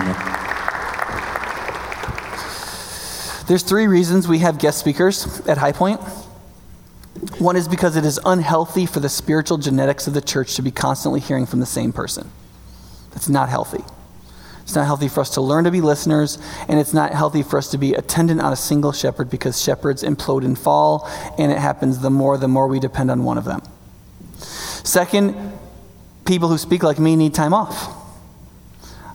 Amen. There's three reasons we have guest speakers at High Point. One is because it is unhealthy for the spiritual genetics of the church to be constantly hearing from the same person. That's not healthy. It's not healthy for us to learn to be listeners, and it's not healthy for us to be attendant on a single shepherd because shepherds implode and fall, and it happens the more the more we depend on one of them. Second, people who speak like me need time off.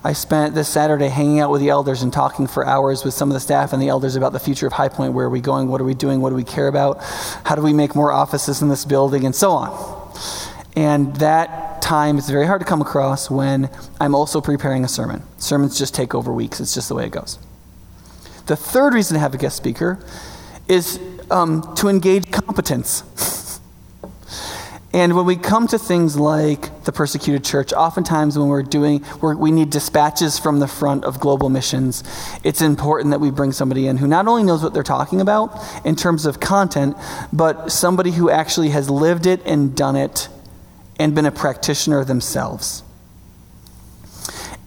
I spent this Saturday hanging out with the elders and talking for hours with some of the staff and the elders about the future of High Point. Where are we going? What are we doing? What do we care about? How do we make more offices in this building? And so on. And that time is very hard to come across when I'm also preparing a sermon. Sermons just take over weeks, it's just the way it goes. The third reason to have a guest speaker is um, to engage competence. And when we come to things like the persecuted church, oftentimes when we're doing, we're, we need dispatches from the front of global missions, it's important that we bring somebody in who not only knows what they're talking about in terms of content, but somebody who actually has lived it and done it and been a practitioner themselves.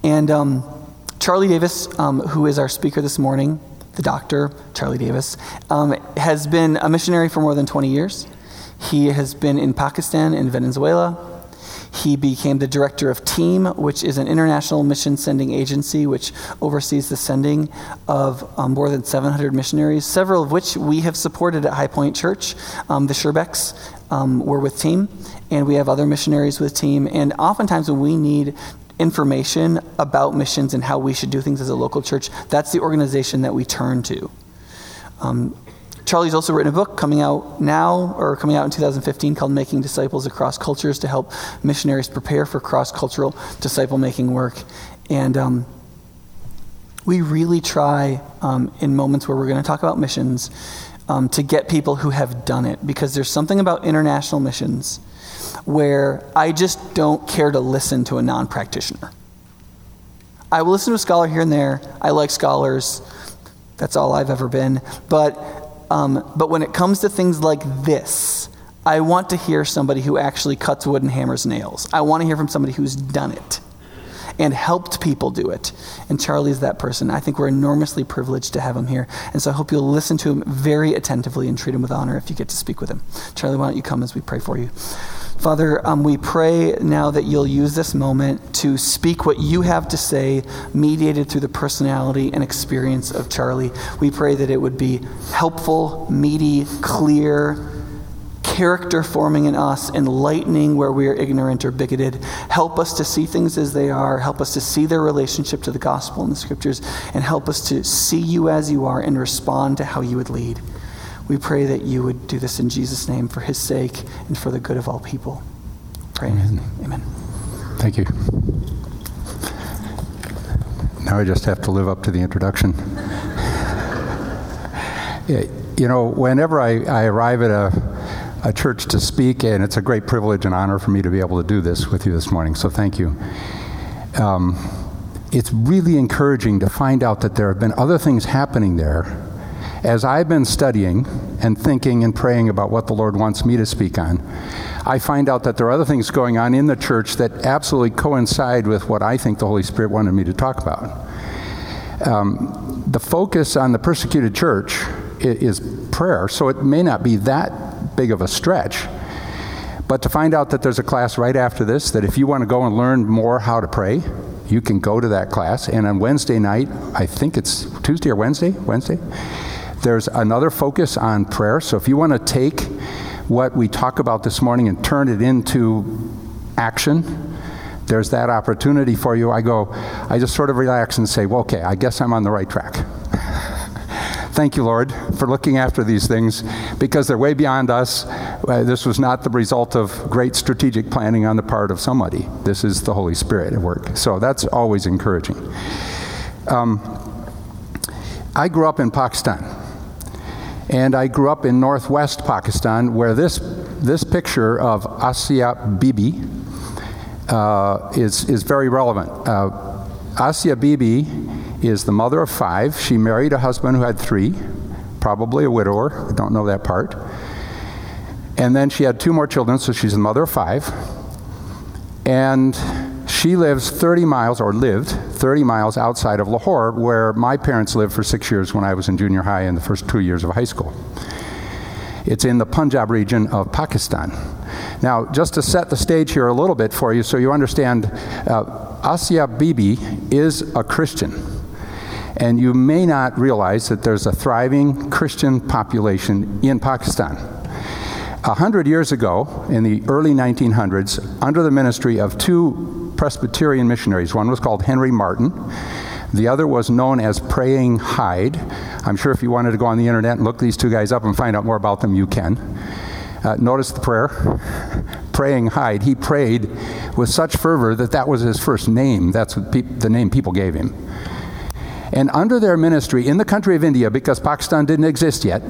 And um, Charlie Davis, um, who is our speaker this morning, the doctor, Charlie Davis, um, has been a missionary for more than 20 years. He has been in Pakistan and Venezuela. He became the director of TEAM, which is an international mission sending agency which oversees the sending of um, more than 700 missionaries, several of which we have supported at High Point Church. Um, the Sherbecks um, were with TEAM, and we have other missionaries with TEAM. And oftentimes, when we need information about missions and how we should do things as a local church, that's the organization that we turn to. Um, Charlie's also written a book coming out now, or coming out in 2015, called Making Disciples Across Cultures to help missionaries prepare for cross cultural disciple making work. And um, we really try, um, in moments where we're going to talk about missions, um, to get people who have done it, because there's something about international missions where I just don't care to listen to a non practitioner. I will listen to a scholar here and there. I like scholars. That's all I've ever been. But um, but when it comes to things like this, I want to hear somebody who actually cuts wood and hammers nails. I want to hear from somebody who's done it and helped people do it. And Charlie's that person. I think we're enormously privileged to have him here. And so I hope you'll listen to him very attentively and treat him with honor if you get to speak with him. Charlie, why don't you come as we pray for you? Father, um, we pray now that you'll use this moment to speak what you have to say, mediated through the personality and experience of Charlie. We pray that it would be helpful, meaty, clear, character forming in us, enlightening where we are ignorant or bigoted. Help us to see things as they are. Help us to see their relationship to the gospel and the scriptures, and help us to see you as you are and respond to how you would lead. We pray that you would do this in Jesus' name for his sake and for the good of all people. Pray in his name. Amen. Thank you. Now I just have to live up to the introduction. you know, whenever I, I arrive at a, a church to speak, and it's a great privilege and honor for me to be able to do this with you this morning, so thank you. Um, it's really encouraging to find out that there have been other things happening there as I've been studying and thinking and praying about what the Lord wants me to speak on, I find out that there are other things going on in the church that absolutely coincide with what I think the Holy Spirit wanted me to talk about. Um, the focus on the persecuted church is prayer, so it may not be that big of a stretch. But to find out that there's a class right after this, that if you want to go and learn more how to pray, you can go to that class. And on Wednesday night, I think it's Tuesday or Wednesday, Wednesday, there's another focus on prayer. So if you want to take what we talk about this morning and turn it into action, there's that opportunity for you. I go, I just sort of relax and say, well, okay, I guess I'm on the right track. Thank you, Lord, for looking after these things because they're way beyond us. Uh, this was not the result of great strategic planning on the part of somebody. This is the Holy Spirit at work. So that's always encouraging. Um, I grew up in Pakistan. And I grew up in northwest Pakistan where this, this picture of Asia Bibi uh, is, is very relevant. Uh, Asia Bibi is the mother of five. She married a husband who had three, probably a widower. I don't know that part. And then she had two more children, so she's the mother of five. And she lives 30 miles, or lived 30 miles outside of Lahore, where my parents lived for six years when I was in junior high and the first two years of high school. It's in the Punjab region of Pakistan. Now, just to set the stage here a little bit for you so you understand, uh, Asia Bibi is a Christian. And you may not realize that there's a thriving Christian population in Pakistan. A hundred years ago, in the early 1900s, under the ministry of two Presbyterian missionaries, one was called Henry Martin. the other was known as Praying Hyde. I'm sure if you wanted to go on the internet and look these two guys up and find out more about them, you can. Uh, notice the prayer. Praying Hyde. He prayed with such fervor that that was his first name. That's pe- the name people gave him. And under their ministry in the country of India, because Pakistan didn't exist yet,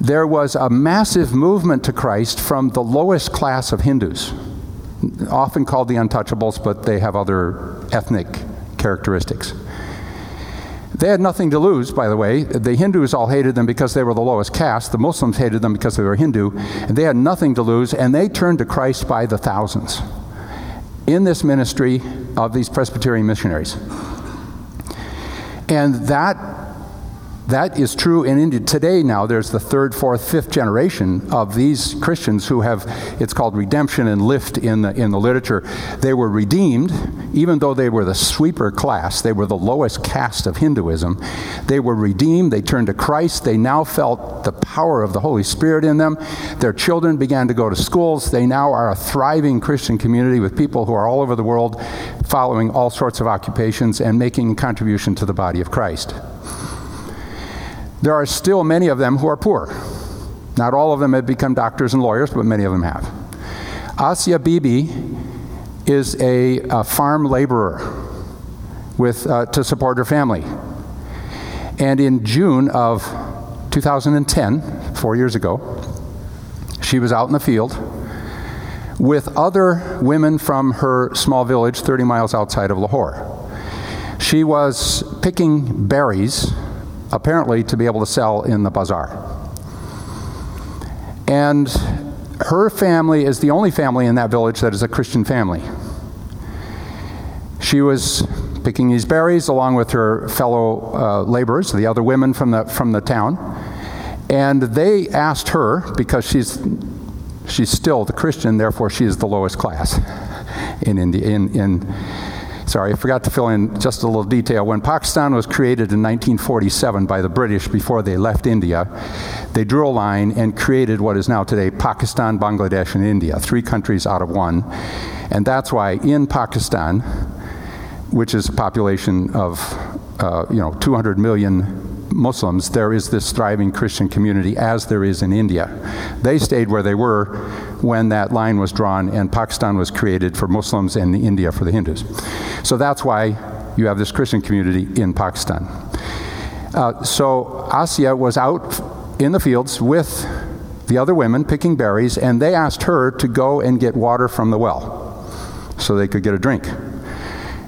there was a massive movement to Christ from the lowest class of Hindus, often called the untouchables, but they have other ethnic characteristics. They had nothing to lose, by the way. The Hindus all hated them because they were the lowest caste. The Muslims hated them because they were Hindu. And they had nothing to lose, and they turned to Christ by the thousands in this ministry of these Presbyterian missionaries. And that that is true in India. Today, now, there's the third, fourth, fifth generation of these Christians who have, it's called redemption and lift in the, in the literature. They were redeemed, even though they were the sweeper class, they were the lowest caste of Hinduism. They were redeemed, they turned to Christ, they now felt the power of the Holy Spirit in them. Their children began to go to schools. They now are a thriving Christian community with people who are all over the world following all sorts of occupations and making a contribution to the body of Christ. There are still many of them who are poor. Not all of them have become doctors and lawyers, but many of them have. Asia Bibi is a, a farm laborer with, uh, to support her family. And in June of 2010, four years ago, she was out in the field with other women from her small village 30 miles outside of Lahore. She was picking berries apparently to be able to sell in the bazaar. And her family is the only family in that village that is a Christian family. She was picking these berries along with her fellow uh, laborers, the other women from the, from the town. And they asked her, because she's, she's still the Christian, therefore she is the lowest class in India. In, in, sorry, I forgot to fill in just a little detail. When Pakistan was created in 1947 by the British before they left India, they drew a line and created what is now today Pakistan, Bangladesh, and India, three countries out of one. And that's why in Pakistan, which is a population of uh, you know 200 million Muslims, there is this thriving Christian community as there is in India. They stayed where they were when that line was drawn and Pakistan was created for Muslims and India for the Hindus. So that's why you have this Christian community in Pakistan. Uh, so Asia was out in the fields with the other women picking berries, and they asked her to go and get water from the well so they could get a drink.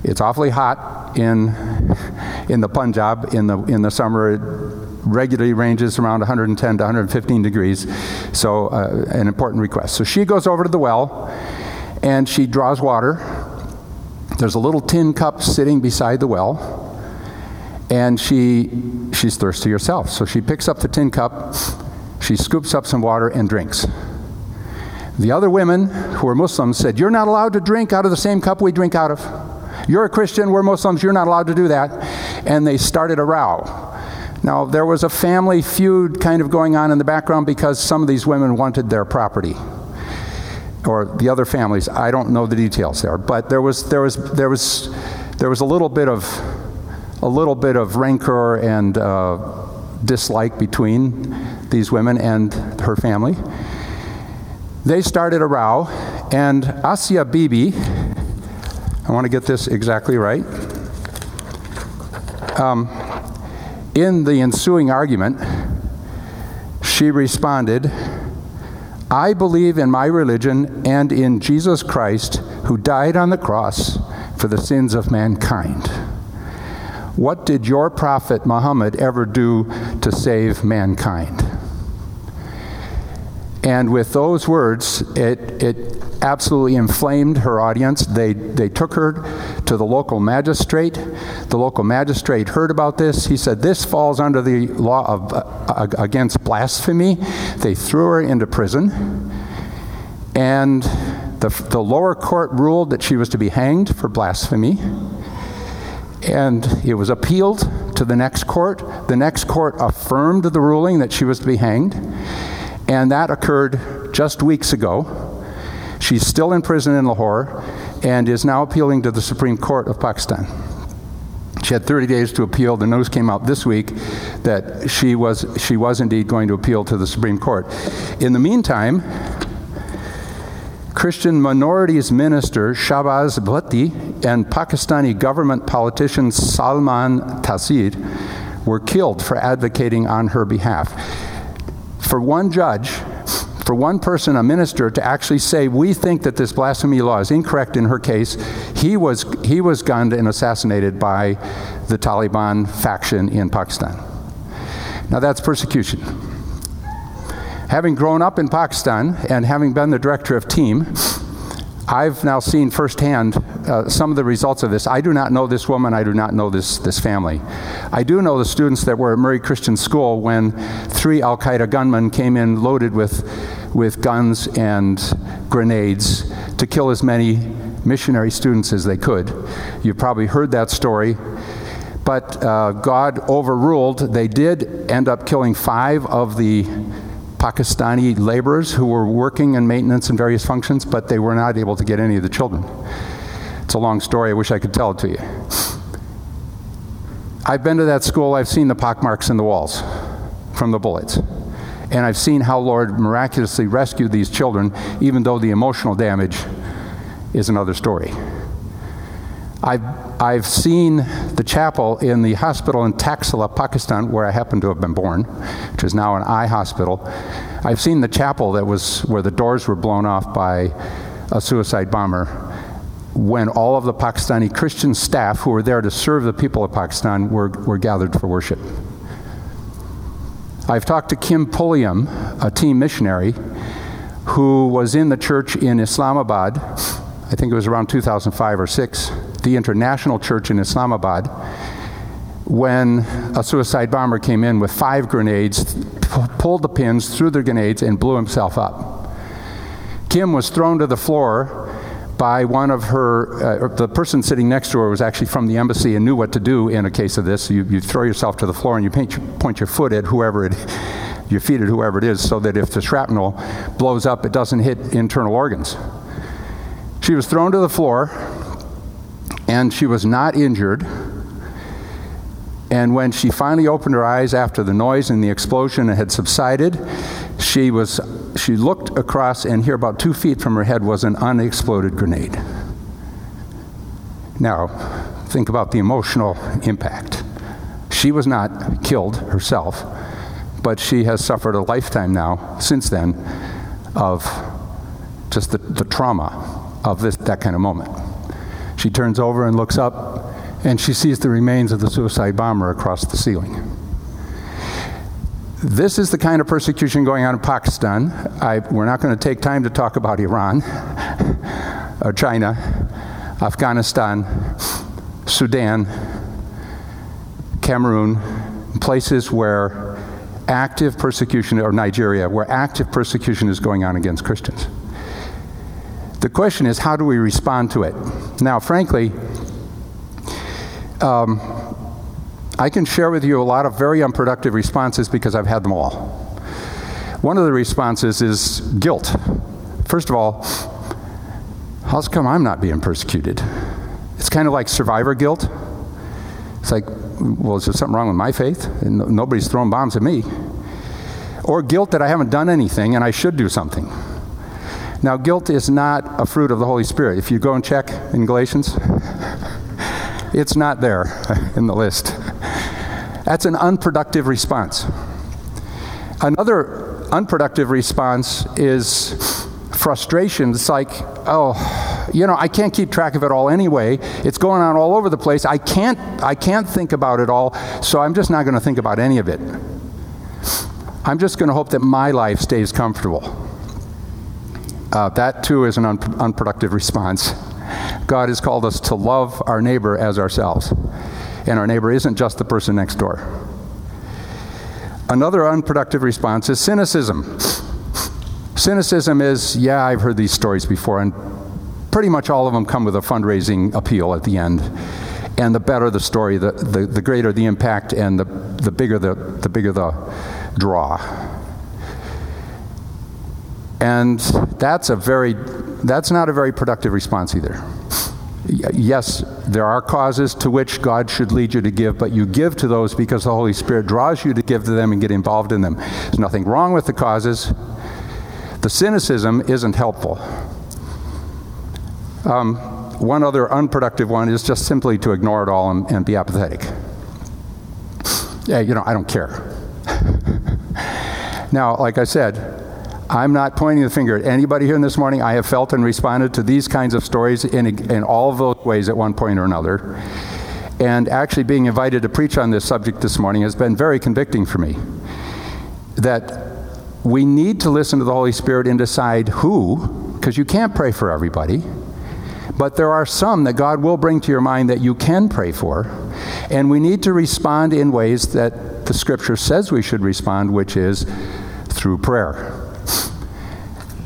It's awfully hot in, in the Punjab in the, in the summer. It regularly ranges around 110 to 115 degrees. So, uh, an important request. So, she goes over to the well and she draws water. There's a little tin cup sitting beside the well. And she, she's thirsty herself. So, she picks up the tin cup, she scoops up some water and drinks. The other women who are Muslims said, You're not allowed to drink out of the same cup we drink out of. You're a Christian, we're Muslims, you're not allowed to do that. And they started a row. Now, there was a family feud kind of going on in the background because some of these women wanted their property. Or the other families, I don't know the details there, but there was, there was, there was, there was a little bit of, a little bit of rancor and uh, dislike between these women and her family. They started a row, and Asia Bibi, I want to get this exactly right. Um, in the ensuing argument, she responded, I believe in my religion and in Jesus Christ, who died on the cross for the sins of mankind. What did your prophet Muhammad ever do to save mankind? And with those words, it, it absolutely inflamed her audience. They, they took her to the local magistrate. The local magistrate heard about this. He said, This falls under the law of, uh, against blasphemy. They threw her into prison. And the, the lower court ruled that she was to be hanged for blasphemy. And it was appealed to the next court. The next court affirmed the ruling that she was to be hanged. And that occurred just weeks ago. She's still in prison in Lahore and is now appealing to the Supreme Court of Pakistan. She had 30 days to appeal. The news came out this week that she was, she was indeed going to appeal to the Supreme Court. In the meantime, Christian minorities minister Shahbaz Bhatti and Pakistani government politician Salman Taseer were killed for advocating on her behalf. For one judge, for one person, a minister, to actually say, We think that this blasphemy law is incorrect in her case, he was, he was gunned and assassinated by the Taliban faction in Pakistan. Now, that's persecution. Having grown up in Pakistan and having been the director of TEAM, I've now seen firsthand uh, some of the results of this. I do not know this woman. I do not know this, this family. I do know the students that were at Murree Christian School when three Al Qaeda gunmen came in loaded with, with guns and grenades to kill as many missionary students as they could. You've probably heard that story. But uh, God overruled. They did end up killing five of the Pakistani laborers who were working in maintenance and various functions, but they were not able to get any of the children. It's a long story. I wish I could tell it to you. I've been to that school. I've seen the pockmarks in the walls from the bullets. And I've seen how Lord miraculously rescued these children, even though the emotional damage is another story. I've, I've seen the chapel in the hospital in Taxila, Pakistan, where I happen to have been born, which is now an eye hospital. I've seen the chapel that was where the doors were blown off by a suicide bomber when all of the Pakistani Christian staff who were there to serve the people of Pakistan were, were gathered for worship. I've talked to Kim Pulliam, a TEAM missionary, who was in the church in Islamabad, I think it was around 2005 or 6 the International Church in Islamabad when a suicide bomber came in with five grenades, pulled the pins, threw the grenades, and blew himself up. Kim was thrown to the floor by one of her, uh, the person sitting next to her was actually from the embassy and knew what to do in a case of this. You, you throw yourself to the floor and you your, point your foot at whoever it, your feet at whoever it is, so that if the shrapnel blows up, it doesn't hit internal organs. She was thrown to the floor and she was not injured. And when she finally opened her eyes after the noise and the explosion had subsided, she, was, she looked across, and here, about two feet from her head, was an unexploded grenade. Now, think about the emotional impact. She was not killed herself, but she has suffered a lifetime now, since then, of just the, the trauma of this, that kind of moment. She turns over and looks up, and she sees the remains of the suicide bomber across the ceiling. This is the kind of persecution going on in Pakistan. I, we're not going to take time to talk about Iran or China, Afghanistan, Sudan, Cameroon, places where active persecution, or Nigeria, where active persecution is going on against Christians. The question is, how do we respond to it? Now, frankly, um, I can share with you a lot of very unproductive responses because I've had them all. One of the responses is guilt. First of all, how's come I'm not being persecuted? It's kind of like survivor guilt. It's like, well, is there something wrong with my faith? And nobody's throwing bombs at me. Or guilt that I haven't done anything and I should do something. Now, guilt is not a fruit of the Holy Spirit. If you go and check in Galatians, it's not there in the list. That's an unproductive response. Another unproductive response is frustration. It's like, oh, you know, I can't keep track of it all anyway. It's going on all over the place. I can't I can't think about it all, so I'm just not going to think about any of it. I'm just going to hope that my life stays comfortable. Uh, that too is an un- unproductive response. God has called us to love our neighbor as ourselves. And our neighbor isn't just the person next door. Another unproductive response is cynicism. Cynicism is, yeah, I've heard these stories before, and pretty much all of them come with a fundraising appeal at the end. And the better the story, the, the, the greater the impact, and the, the, bigger the, the bigger the draw. And that's a very, that's not a very productive response either. Yes, there are causes to which God should lead you to give, but you give to those because the Holy Spirit draws you to give to them and get involved in them. There's nothing wrong with the causes. The cynicism isn't helpful. Um, one other unproductive one is just simply to ignore it all and, and be apathetic. Yeah, you know, I don't care. now, like I said, I'm not pointing the finger at anybody here this morning. I have felt and responded to these kinds of stories in, in all of those ways at one point or another. And actually, being invited to preach on this subject this morning has been very convicting for me. That we need to listen to the Holy Spirit and decide who, because you can't pray for everybody. But there are some that God will bring to your mind that you can pray for. And we need to respond in ways that the Scripture says we should respond, which is through prayer.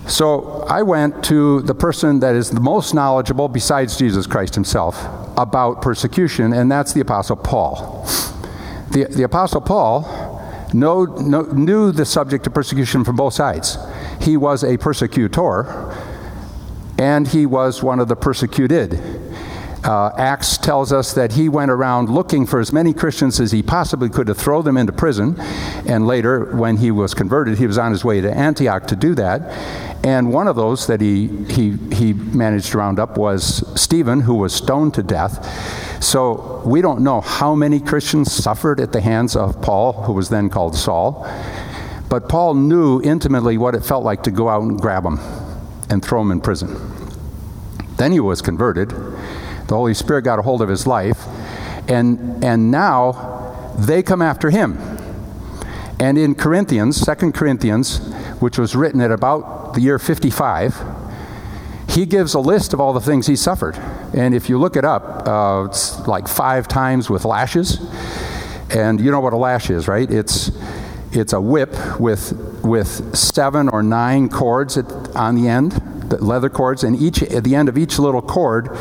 So I went to the person that is the most knowledgeable, besides Jesus Christ himself, about persecution, and that's the Apostle Paul. The, the Apostle Paul know, know, knew the subject of persecution from both sides. He was a persecutor, and he was one of the persecuted. Uh, Acts tells us that he went around looking for as many Christians as he possibly could to throw them into prison. And later, when he was converted, he was on his way to Antioch to do that. And one of those that he, he, he managed to round up was Stephen, who was stoned to death. So we don't know how many Christians suffered at the hands of Paul, who was then called Saul. But Paul knew intimately what it felt like to go out and grab him and throw him in prison. Then he was converted. The Holy Spirit got a hold of his life, and, and now they come after him. And in Corinthians, Second Corinthians, which was written at about the year 55, he gives a list of all the things he suffered. And if you look it up, uh, it's like five times with lashes. And you know what a lash is, right? It's, it's a whip with, with seven or nine cords at, on the end, the leather cords, and each, at the end of each little cord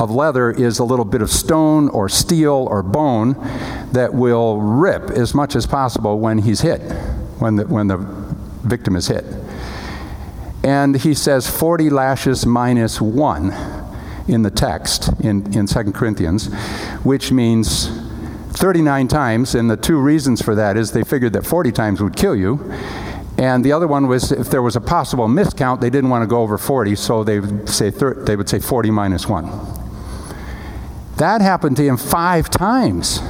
of leather is a little bit of stone or steel or bone that will rip as much as possible when he's hit, when the, when the victim is hit. And he says 40 lashes minus one in the text in, in 2 Corinthians, which means 39 times. And the two reasons for that is they figured that 40 times would kill you. And the other one was if there was a possible miscount, they didn't want to go over 40, so they would say, thir- they would say 40 minus 1. That happened to him five times.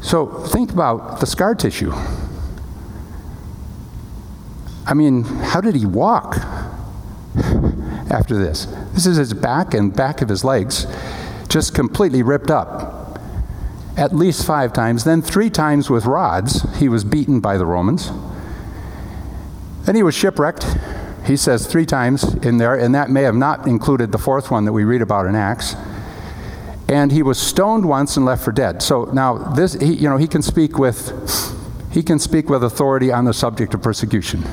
So think about the scar tissue. I mean, how did he walk after this? This is his back and back of his legs, just completely ripped up. At least five times. Then, three times with rods, he was beaten by the Romans. Then he was shipwrecked. He says three times in there, and that may have not included the fourth one that we read about in Acts. And he was stoned once and left for dead. So now this, he, you know, he can speak with, he can speak with authority on the subject of persecution.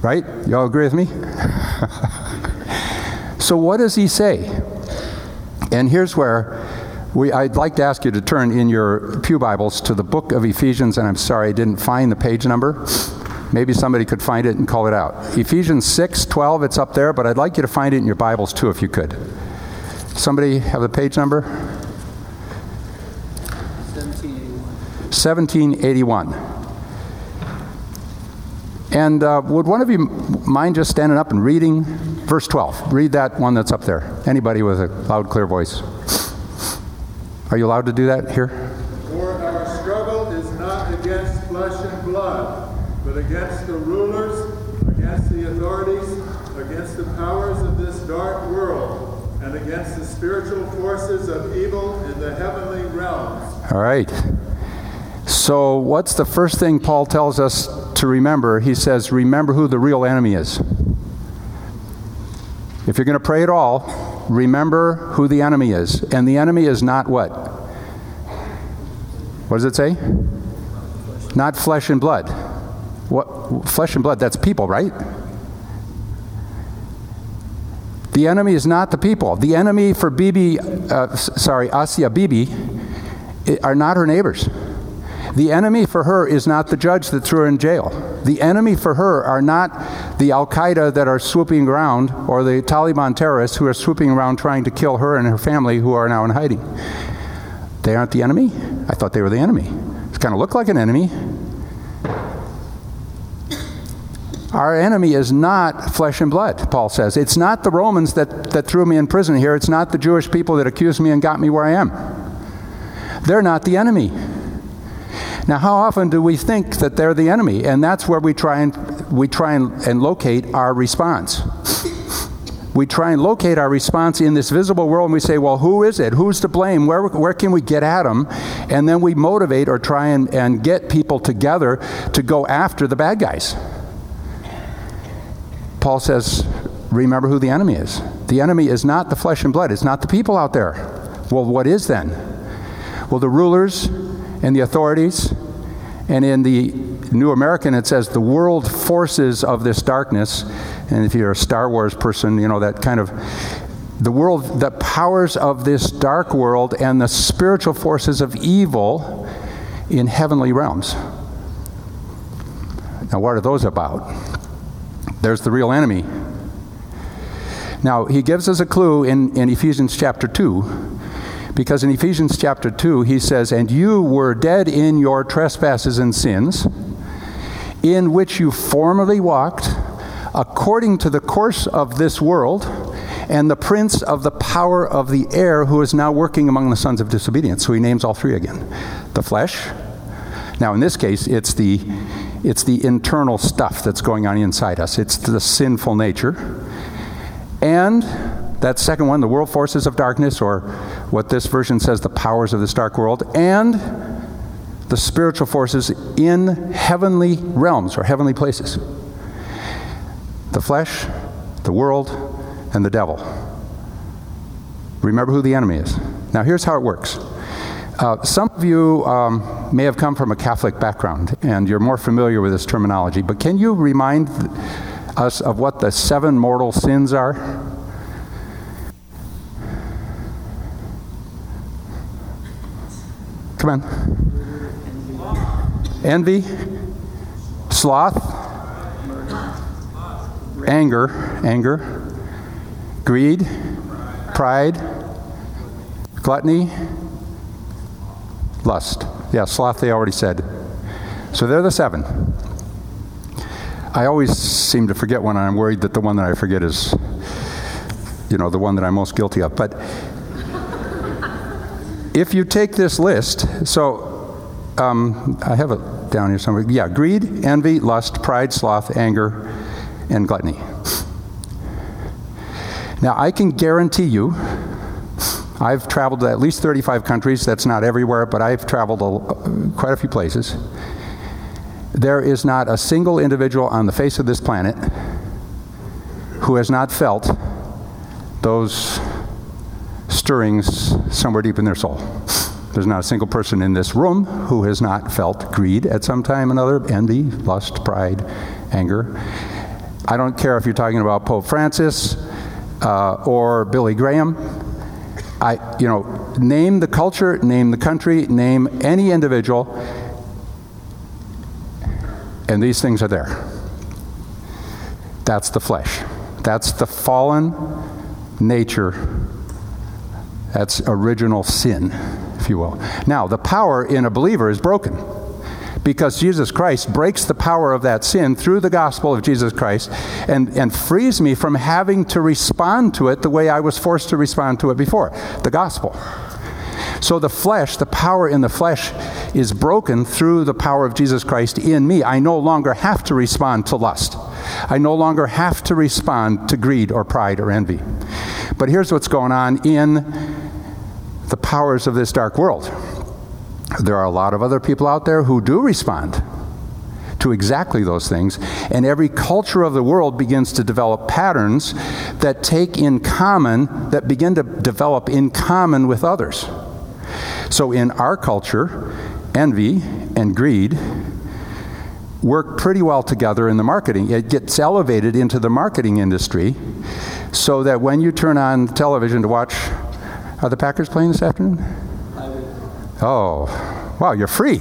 Right? Y'all agree with me? so, what does he say? And here's where we, I'd like to ask you to turn in your Pew Bibles to the book of Ephesians, and I'm sorry I didn't find the page number. Maybe somebody could find it and call it out. Ephesians 6 12, it's up there, but I'd like you to find it in your Bibles too if you could. Somebody have the page number? 1781. 1781. And uh, would one of you mind just standing up and reading verse 12? Read that one that's up there. Anybody with a loud, clear voice. Are you allowed to do that here? For our struggle is not against flesh and blood, but against the rulers, against the authorities, against the powers of this dark world, and against the spiritual forces of evil in the heavenly realms. All right. So, what's the first thing Paul tells us to remember, he says, remember who the real enemy is. If you're going to pray at all, remember who the enemy is. And the enemy is not what? What does it say? Not flesh and blood. What flesh and blood? That's people, right? The enemy is not the people. The enemy for Bibi, uh, sorry, Asia Bibi, are not her neighbors. The enemy for her is not the judge that threw her in jail. The enemy for her are not the Al Qaeda that are swooping around or the Taliban terrorists who are swooping around trying to kill her and her family who are now in hiding. They aren't the enemy? I thought they were the enemy. It kind of looked like an enemy. Our enemy is not flesh and blood, Paul says. It's not the Romans that, that threw me in prison here. It's not the Jewish people that accused me and got me where I am. They're not the enemy. Now, how often do we think that they're the enemy? And that's where we try and, we try and, and locate our response. We try and locate our response in this visible world and we say, well, who is it? Who's to blame? Where, where can we get at them? And then we motivate or try and, and get people together to go after the bad guys. Paul says, remember who the enemy is. The enemy is not the flesh and blood, it's not the people out there. Well, what is then? Well, the rulers and the authorities, and in the New American, it says the world forces of this darkness. And if you're a Star Wars person, you know that kind of the world, the powers of this dark world and the spiritual forces of evil in heavenly realms. Now, what are those about? There's the real enemy. Now, he gives us a clue in, in Ephesians chapter 2, because in Ephesians chapter 2, he says, And you were dead in your trespasses and sins, in which you formerly walked, according to the course of this world, and the prince of the power of the air, who is now working among the sons of disobedience. So he names all three again the flesh. Now, in this case, it's the it's the internal stuff that's going on inside us, it's the sinful nature. And that second one, the world forces of darkness, or what this version says, the powers of this dark world, and the spiritual forces in heavenly realms or heavenly places the flesh, the world, and the devil. Remember who the enemy is. Now, here's how it works uh, some of you um, may have come from a Catholic background and you're more familiar with this terminology, but can you remind us of what the seven mortal sins are? Come on. Envy, sloth, anger, anger, greed, pride, gluttony, lust. Yeah, sloth, they already said. So they're the seven. I always seem to forget one, and I'm worried that the one that I forget is, you know, the one that I'm most guilty of. But if you take this list, so um, I have it down here somewhere. Yeah, greed, envy, lust, pride, sloth, anger, and gluttony. Now, I can guarantee you I've traveled to at least 35 countries. That's not everywhere, but I've traveled a, quite a few places. There is not a single individual on the face of this planet who has not felt those stirrings somewhere deep in their soul. There's not a single person in this room who has not felt greed at some time or another, envy, lust, pride, anger. I don't care if you're talking about Pope Francis uh, or Billy Graham I, you know, name the culture, name the country, name any individual, and these things are there. That's the flesh. That's the fallen nature. That's original sin, if you will. Now, the power in a believer is broken because Jesus Christ breaks the power of that sin through the gospel of Jesus Christ and, and frees me from having to respond to it the way I was forced to respond to it before the gospel. So the flesh, the power in the flesh, is broken through the power of Jesus Christ in me. I no longer have to respond to lust. I no longer have to respond to greed or pride or envy. But here's what's going on in the powers of this dark world there are a lot of other people out there who do respond to exactly those things. And every culture of the world begins to develop patterns that take in common, that begin to develop in common with others. So in our culture, envy and greed work pretty well together in the marketing. It gets elevated into the marketing industry so that when you turn on television to watch, are the Packers playing this afternoon? Oh, wow, you're free.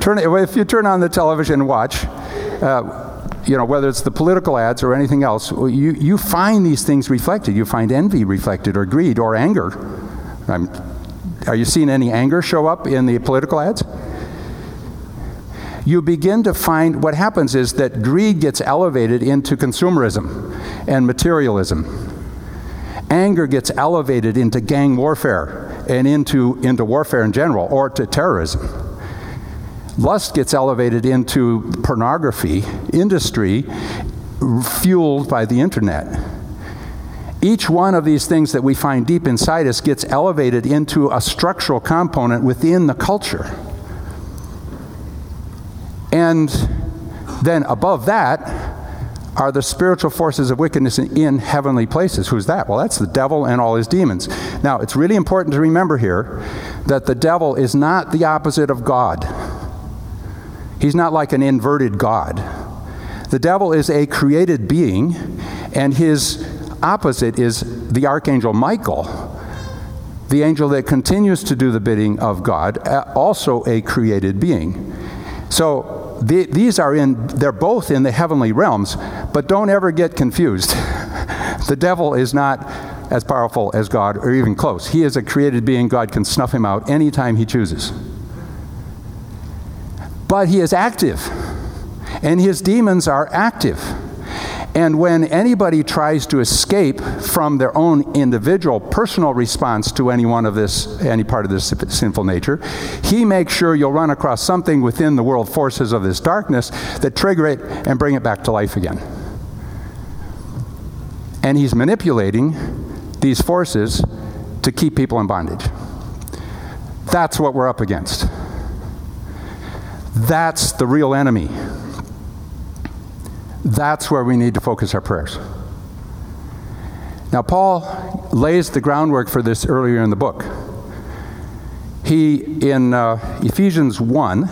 turn, if you turn on the television and watch, uh, you know, whether it's the political ads or anything else, you, you find these things reflected. You find envy reflected, or greed, or anger. I'm, are you seeing any anger show up in the political ads? You begin to find what happens is that greed gets elevated into consumerism and materialism. Anger gets elevated into gang warfare and into, into warfare in general, or to terrorism. Lust gets elevated into pornography industry fueled by the internet. Each one of these things that we find deep inside us gets elevated into a structural component within the culture. And then above that are the spiritual forces of wickedness in, heavenly places. Who's that? Well, that's the devil and all his demons. Now, it's really important to remember here that the devil is not the opposite of God. He's not like an inverted God. The devil is a created being, and his opposite is the archangel Michael, the angel that continues to do the bidding of God, uh, also a created being. So the, these are in, they're both in the heavenly realms, but don't ever get confused. the devil is not as powerful as God or even close. He is a created being. God can snuff him out anytime he chooses but he is active, and his demons are active. And when anybody tries to escape from their own individual personal response to any one of this, any part of this sinful nature, he makes sure you'll run across something within the world forces of this darkness that trigger it and bring it back to life again. And he's manipulating these forces to keep people in bondage. That's what we're up against. That's the real enemy. That's where we need to focus our prayers. Now, Paul lays the groundwork for this earlier in the book. He, in uh, Ephesians 1,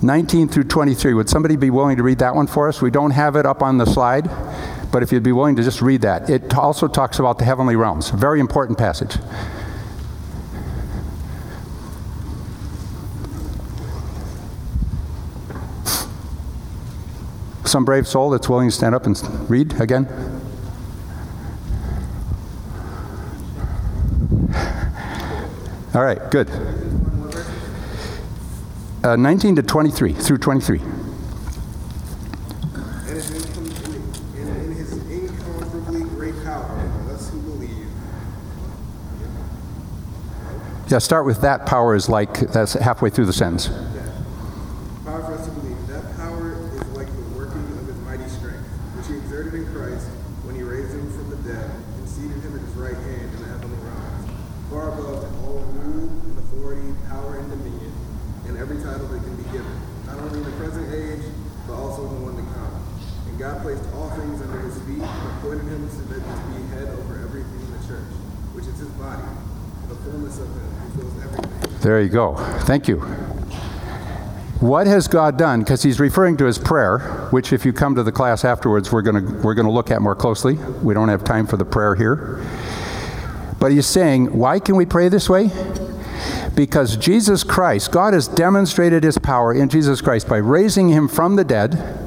19 through 23, would somebody be willing to read that one for us? We don't have it up on the slide, but if you'd be willing to just read that. It also talks about the heavenly realms, very important passage. Some brave soul that's willing to stand up and read again? All right, good. Uh, 19 to 23, through 23. Yeah, start with that power is like, that's halfway through the sentence. There you go. Thank you. What has God done? Because he's referring to his prayer, which, if you come to the class afterwards, we're going to we're going to look at more closely. We don't have time for the prayer here. But he's saying, why can we pray this way? Because Jesus Christ, God has demonstrated his power in Jesus Christ by raising him from the dead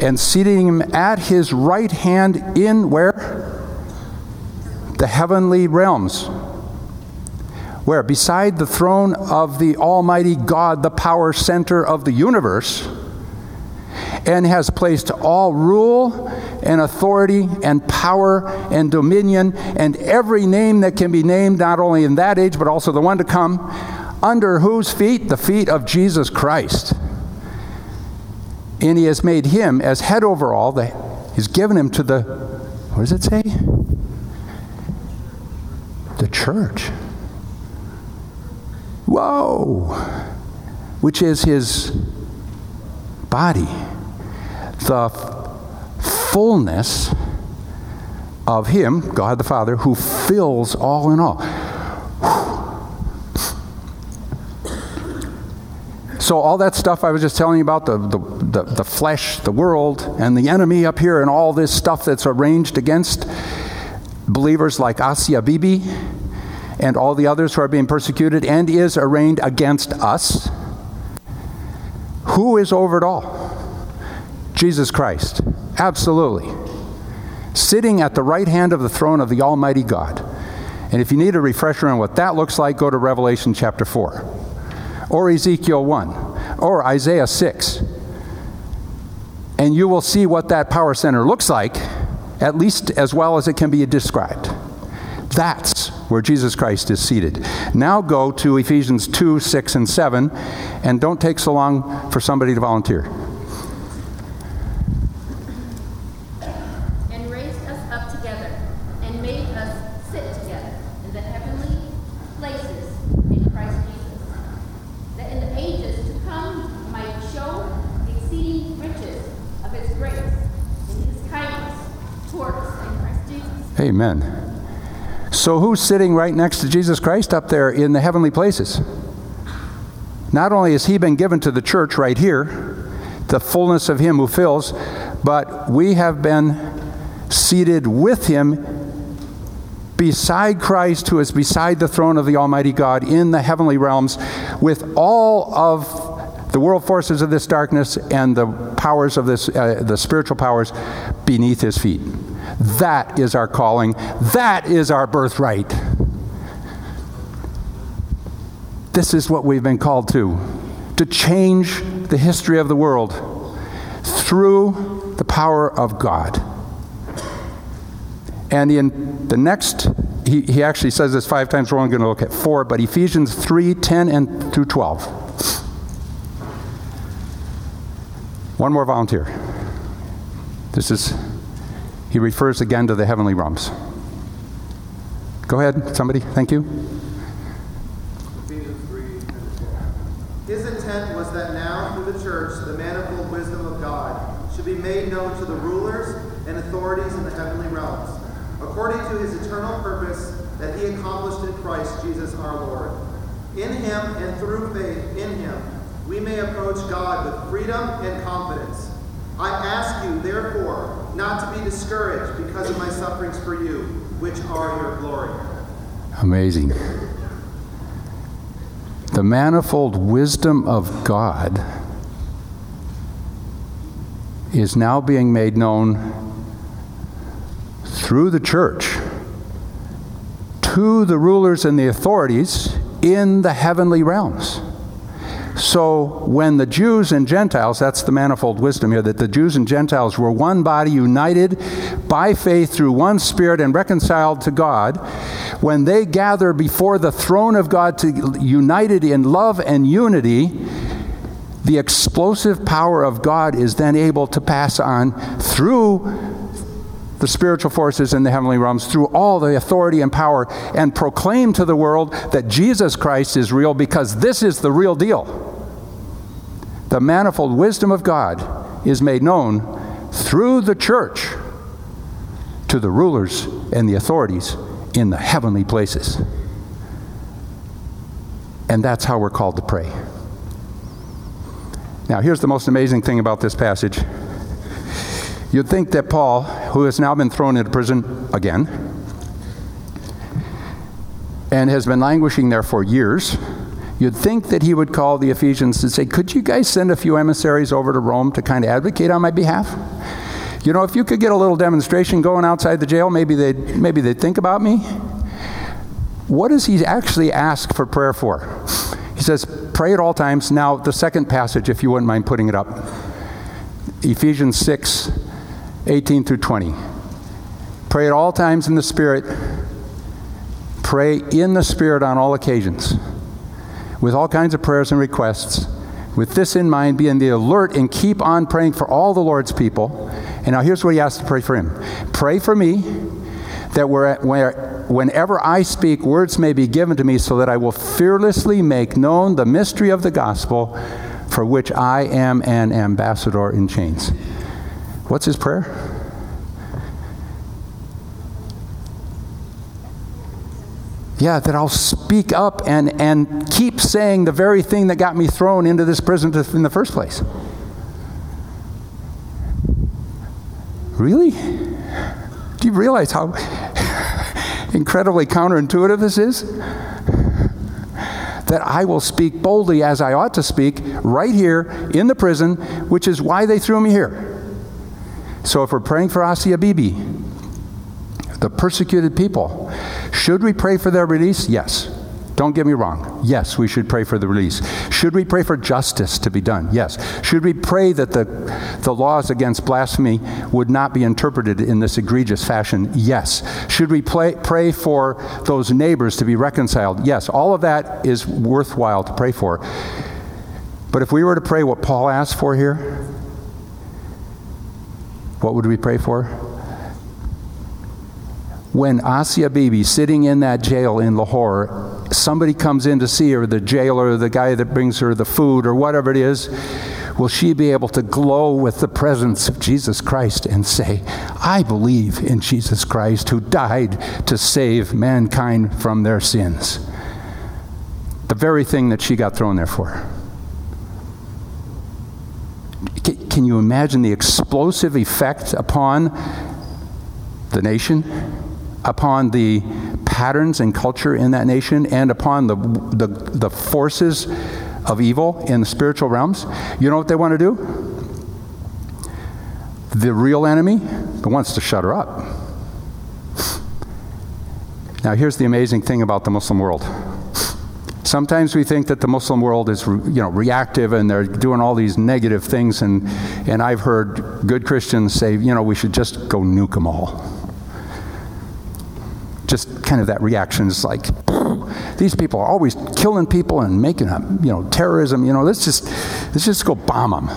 and seating him at his right hand in where? The heavenly realms where? Beside the throne of the Almighty God, the power center of the universe, and has placed all rule and authority and power and dominion and every name that can be named, not only in that age, but also the one to come, under whose feet? The feet of Jesus Christ. And he has made him as head over all, the, he's given him to the, what does it say? The church. Whoa! Which is his body. The fullness of him, God the Father, who fills all in all. So, all that stuff I was just telling you about the, the, the, the, flesh, the world, and the enemy up here, and all this stuff that's arranged against believers like Asia Bibi and all the others who are being persecuted and is arraigned against us. Who is over it all? Jesus Christ. Absolutely. Sitting at the right hand of the throne of the Almighty God. And if you need a refresher on what that looks like, go to Revelation chapter 4 or Ezekiel 1 or Isaiah 6. And you will see what that power center looks like, at least as well as it can be described. That's where Jesus Christ is seated. Now go to Ephesians 2 6 and 7, and don't take so long for somebody to volunteer. Amen. So, who's sitting right next to Jesus Christ up there in the heavenly places? Not only has he been given to the church right here, the fullness of him who fills, but we have been seated with him beside Christ, who is beside the throne of the Almighty God in the heavenly realms, with all of the world forces of this darkness and the powers of this, uh, the spiritual powers beneath his feet. That is our calling. That is our birthright. This is what we've been called to to change the history of the world through the power of God. And in the next, he, he actually says this five times. We're only going to look at four, but Ephesians 3 10 and through 12. One more volunteer. This is he refers again to the heavenly realms. Go ahead, somebody. Thank you. His intent was that now, through the church, the manifold wisdom of God should be made known to the rulers and authorities in the heavenly realms, according to his eternal purpose that he accomplished in Christ Jesus our Lord. In him and through faith in him, we may approach God with freedom and confidence. I ask you, therefore, not to be discouraged because of my sufferings for you, which are your glory. Amazing. The manifold wisdom of God is now being made known through the church to the rulers and the authorities in the heavenly realms. So when the Jews and Gentiles, that's the manifold wisdom here, that the Jews and Gentiles were one body, united by faith through one Spirit and reconciled to God, when they gather before the throne of God to united in love and unity, the explosive power of God is then able to pass on through the spiritual forces in the heavenly realms through all the authority and power and proclaim to the world that Jesus Christ is real because this is the real deal the manifold wisdom of God is made known through the church to the rulers and the authorities in the heavenly places. And that's how we're called to pray. Now, here's the most amazing thing about this passage. You'd think that Paul, who has now been thrown into prison again, and has been languishing there for years, You'd think that he would call the Ephesians and say, Could you guys send a few emissaries over to Rome to kind of advocate on my behalf? You know, if you could get a little demonstration going outside the jail, maybe they'd, maybe they'd think about me. What does he actually ask for prayer for? He says, Pray at all times. Now, the second passage, if you wouldn't mind putting it up Ephesians 6 18 through 20. Pray at all times in the Spirit. Pray in the Spirit on all occasions with all kinds of prayers and requests. With this in mind, be on the alert and keep on praying for all the Lord's people. And now here's what he asks to pray for him Pray for me that where, where, whenever I speak, words may be given to me so that I will fearlessly make known the mystery of the gospel for which I am an ambassador in chains. What's his prayer? Yeah, that I'll speak up and, and keep saying the very thing that got me thrown into this prison in the first place. Really? Do you realize how incredibly counterintuitive this is? That I will speak boldly as I ought to speak right here in the prison, which is why they threw me here. So if we're praying for Asia Bibi, the persecuted people, should we pray for their release? Yes. Don't get me wrong. Yes, we should pray for the release. Should we pray for justice to be done? Yes. Should we pray that the, the laws against blasphemy would not be interpreted in this egregious fashion? Yes. Should we play, pray for those neighbors to be reconciled? Yes. All of that is worthwhile to pray for. But if we were to pray what Paul asked for here, what would we pray for? when Asia Bibi, sitting in that jail in Lahore, somebody comes in to see her, the jailer, the guy that brings her the food, or whatever it is, will she be able to glow with the presence of Jesus Christ and say, I believe in Jesus Christ who died to save mankind from their sins? The very thing that she got thrown there for. Can you imagine the explosive effect upon the nation? upon the patterns and culture in that nation and upon the, the, the forces of evil in the spiritual realms. You know what they want to do? The real enemy wants to shut her up. Now, here's the amazing thing about the Muslim world. Sometimes we think that the Muslim world is, you know, reactive and they're doing all these negative things, and, and I've heard good Christians say, you know, we should just go nuke them all just kind of that reaction is like, these people are always killing people and making up, you know, terrorism. You know, let's just let's just go bomb them.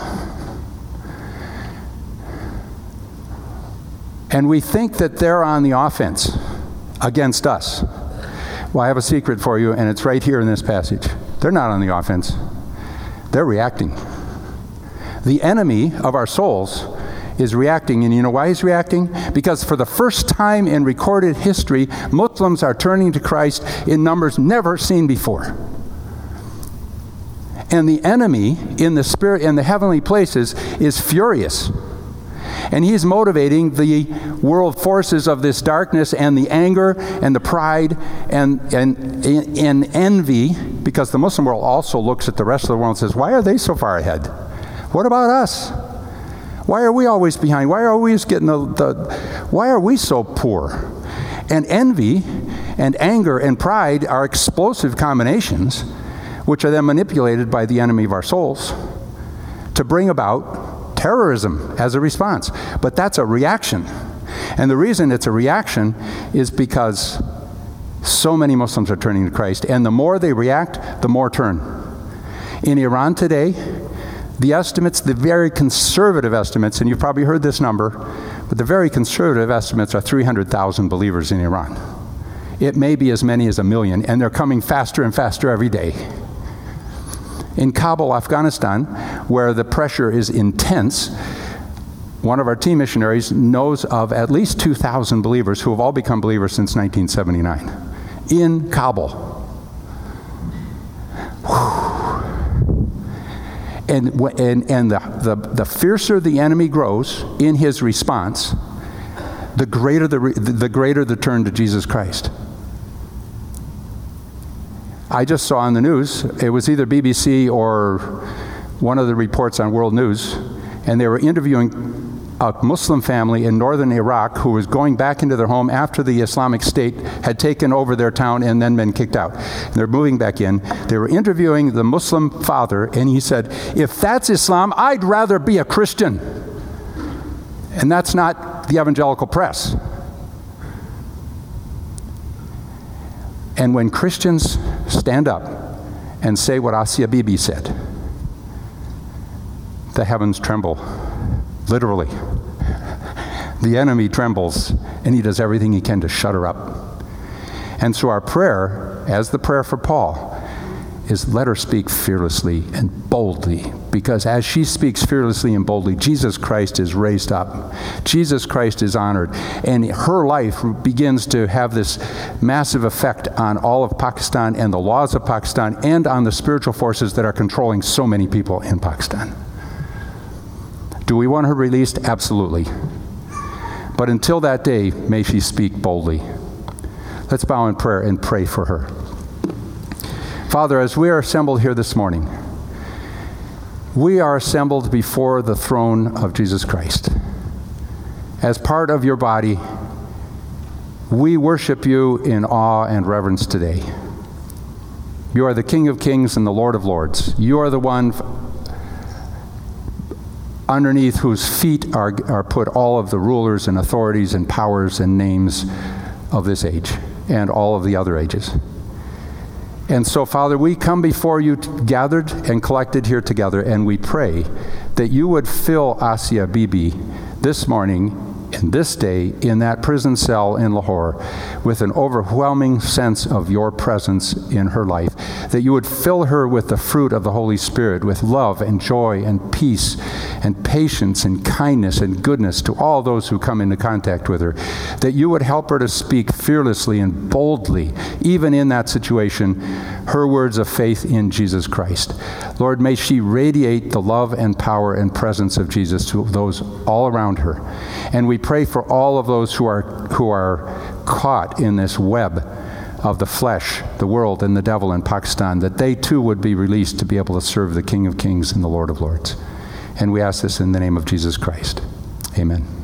And we think that they're on the offense against us. Well, I have a secret for you, and it's right here in this passage. They're not on the offense, they're reacting. The enemy of our souls is reacting. And you know why he's reacting? Because for the first time in recorded history, Muslims are turning to Christ in numbers never seen before. And the enemy in the spirit in the heavenly places is furious. And he's motivating the world forces of this darkness and the anger and the pride and, and, and envy, because the Muslim world also looks at the rest of the world and says, Why are they so far ahead? What about us? Why are we always behind? Why are we getting the, the why are we so poor? And envy and anger and pride are explosive combinations, which are then manipulated by the enemy of our souls to bring about terrorism as a response. But that's a reaction. And the reason it's a reaction is because so many Muslims are turning to Christ. And the more they react, the more turn. In Iran today, the estimates, the very conservative estimates, and you've probably heard this number, but the very conservative estimates are 300,000 believers in Iran. It may be as many as a million, and they're coming faster and faster every day. In Kabul, Afghanistan, where the pressure is intense, one of our TEAM missionaries knows of at least 2,000 believers who have all become believers since 1979 in Kabul. And, and, and the, the, the fiercer the enemy grows in his response, the greater the, the greater the turn to Jesus Christ. I just saw on the news, it was either BBC or one of the reports on World News, and they were interviewing a Muslim family in northern Iraq who was going back into their home after the Islamic State had taken over their town and then been kicked out. They're moving back in. They were interviewing the Muslim father, and he said, If that's Islam, I'd rather be a Christian. And that's not the evangelical press. And when Christians stand up and say what Asia Bibi said, the heavens tremble literally. The enemy trembles, and he does everything he can to shut her up. And so our prayer, as the prayer for Paul, is let her speak fearlessly and boldly, because as she speaks fearlessly and boldly, Jesus Christ is raised up. Jesus Christ is honored. And her life begins to have this massive effect on all of Pakistan and the laws of Pakistan and on the spiritual forces that are controlling so many people in Pakistan. Do we want her released? Absolutely. But until that day, may she speak boldly. Let's bow in prayer and pray for her. Father, as we are assembled here this morning, we are assembled before the throne of Jesus Christ. As part of your body, we worship you in awe and reverence today. You are the King of kings and the Lord of lords. You are the one underneath whose feet are, are put all of the rulers and authorities and powers and names of this age and all of the other ages. And so, Father, we come before you gathered and collected here together, and we pray that you would fill Asia Bibi this morning in this day in that prison cell in Lahore with an overwhelming sense of your presence in her life. That you would fill her with the fruit of the Holy Spirit, with love and joy and peace and patience and kindness and goodness to all those who come into contact with her. That you would help her to speak fearlessly and boldly, even in that situation, her words of faith in Jesus Christ. Lord, may she radiate the love and power and presence of Jesus to those all around her. And we pray for all of those who are, who are caught in this web of the flesh, the world, and the devil in Pakistan, that they too would be released to be able to serve the King of Kings and the Lord of Lords. And we ask this in the name of Jesus Christ. Amen.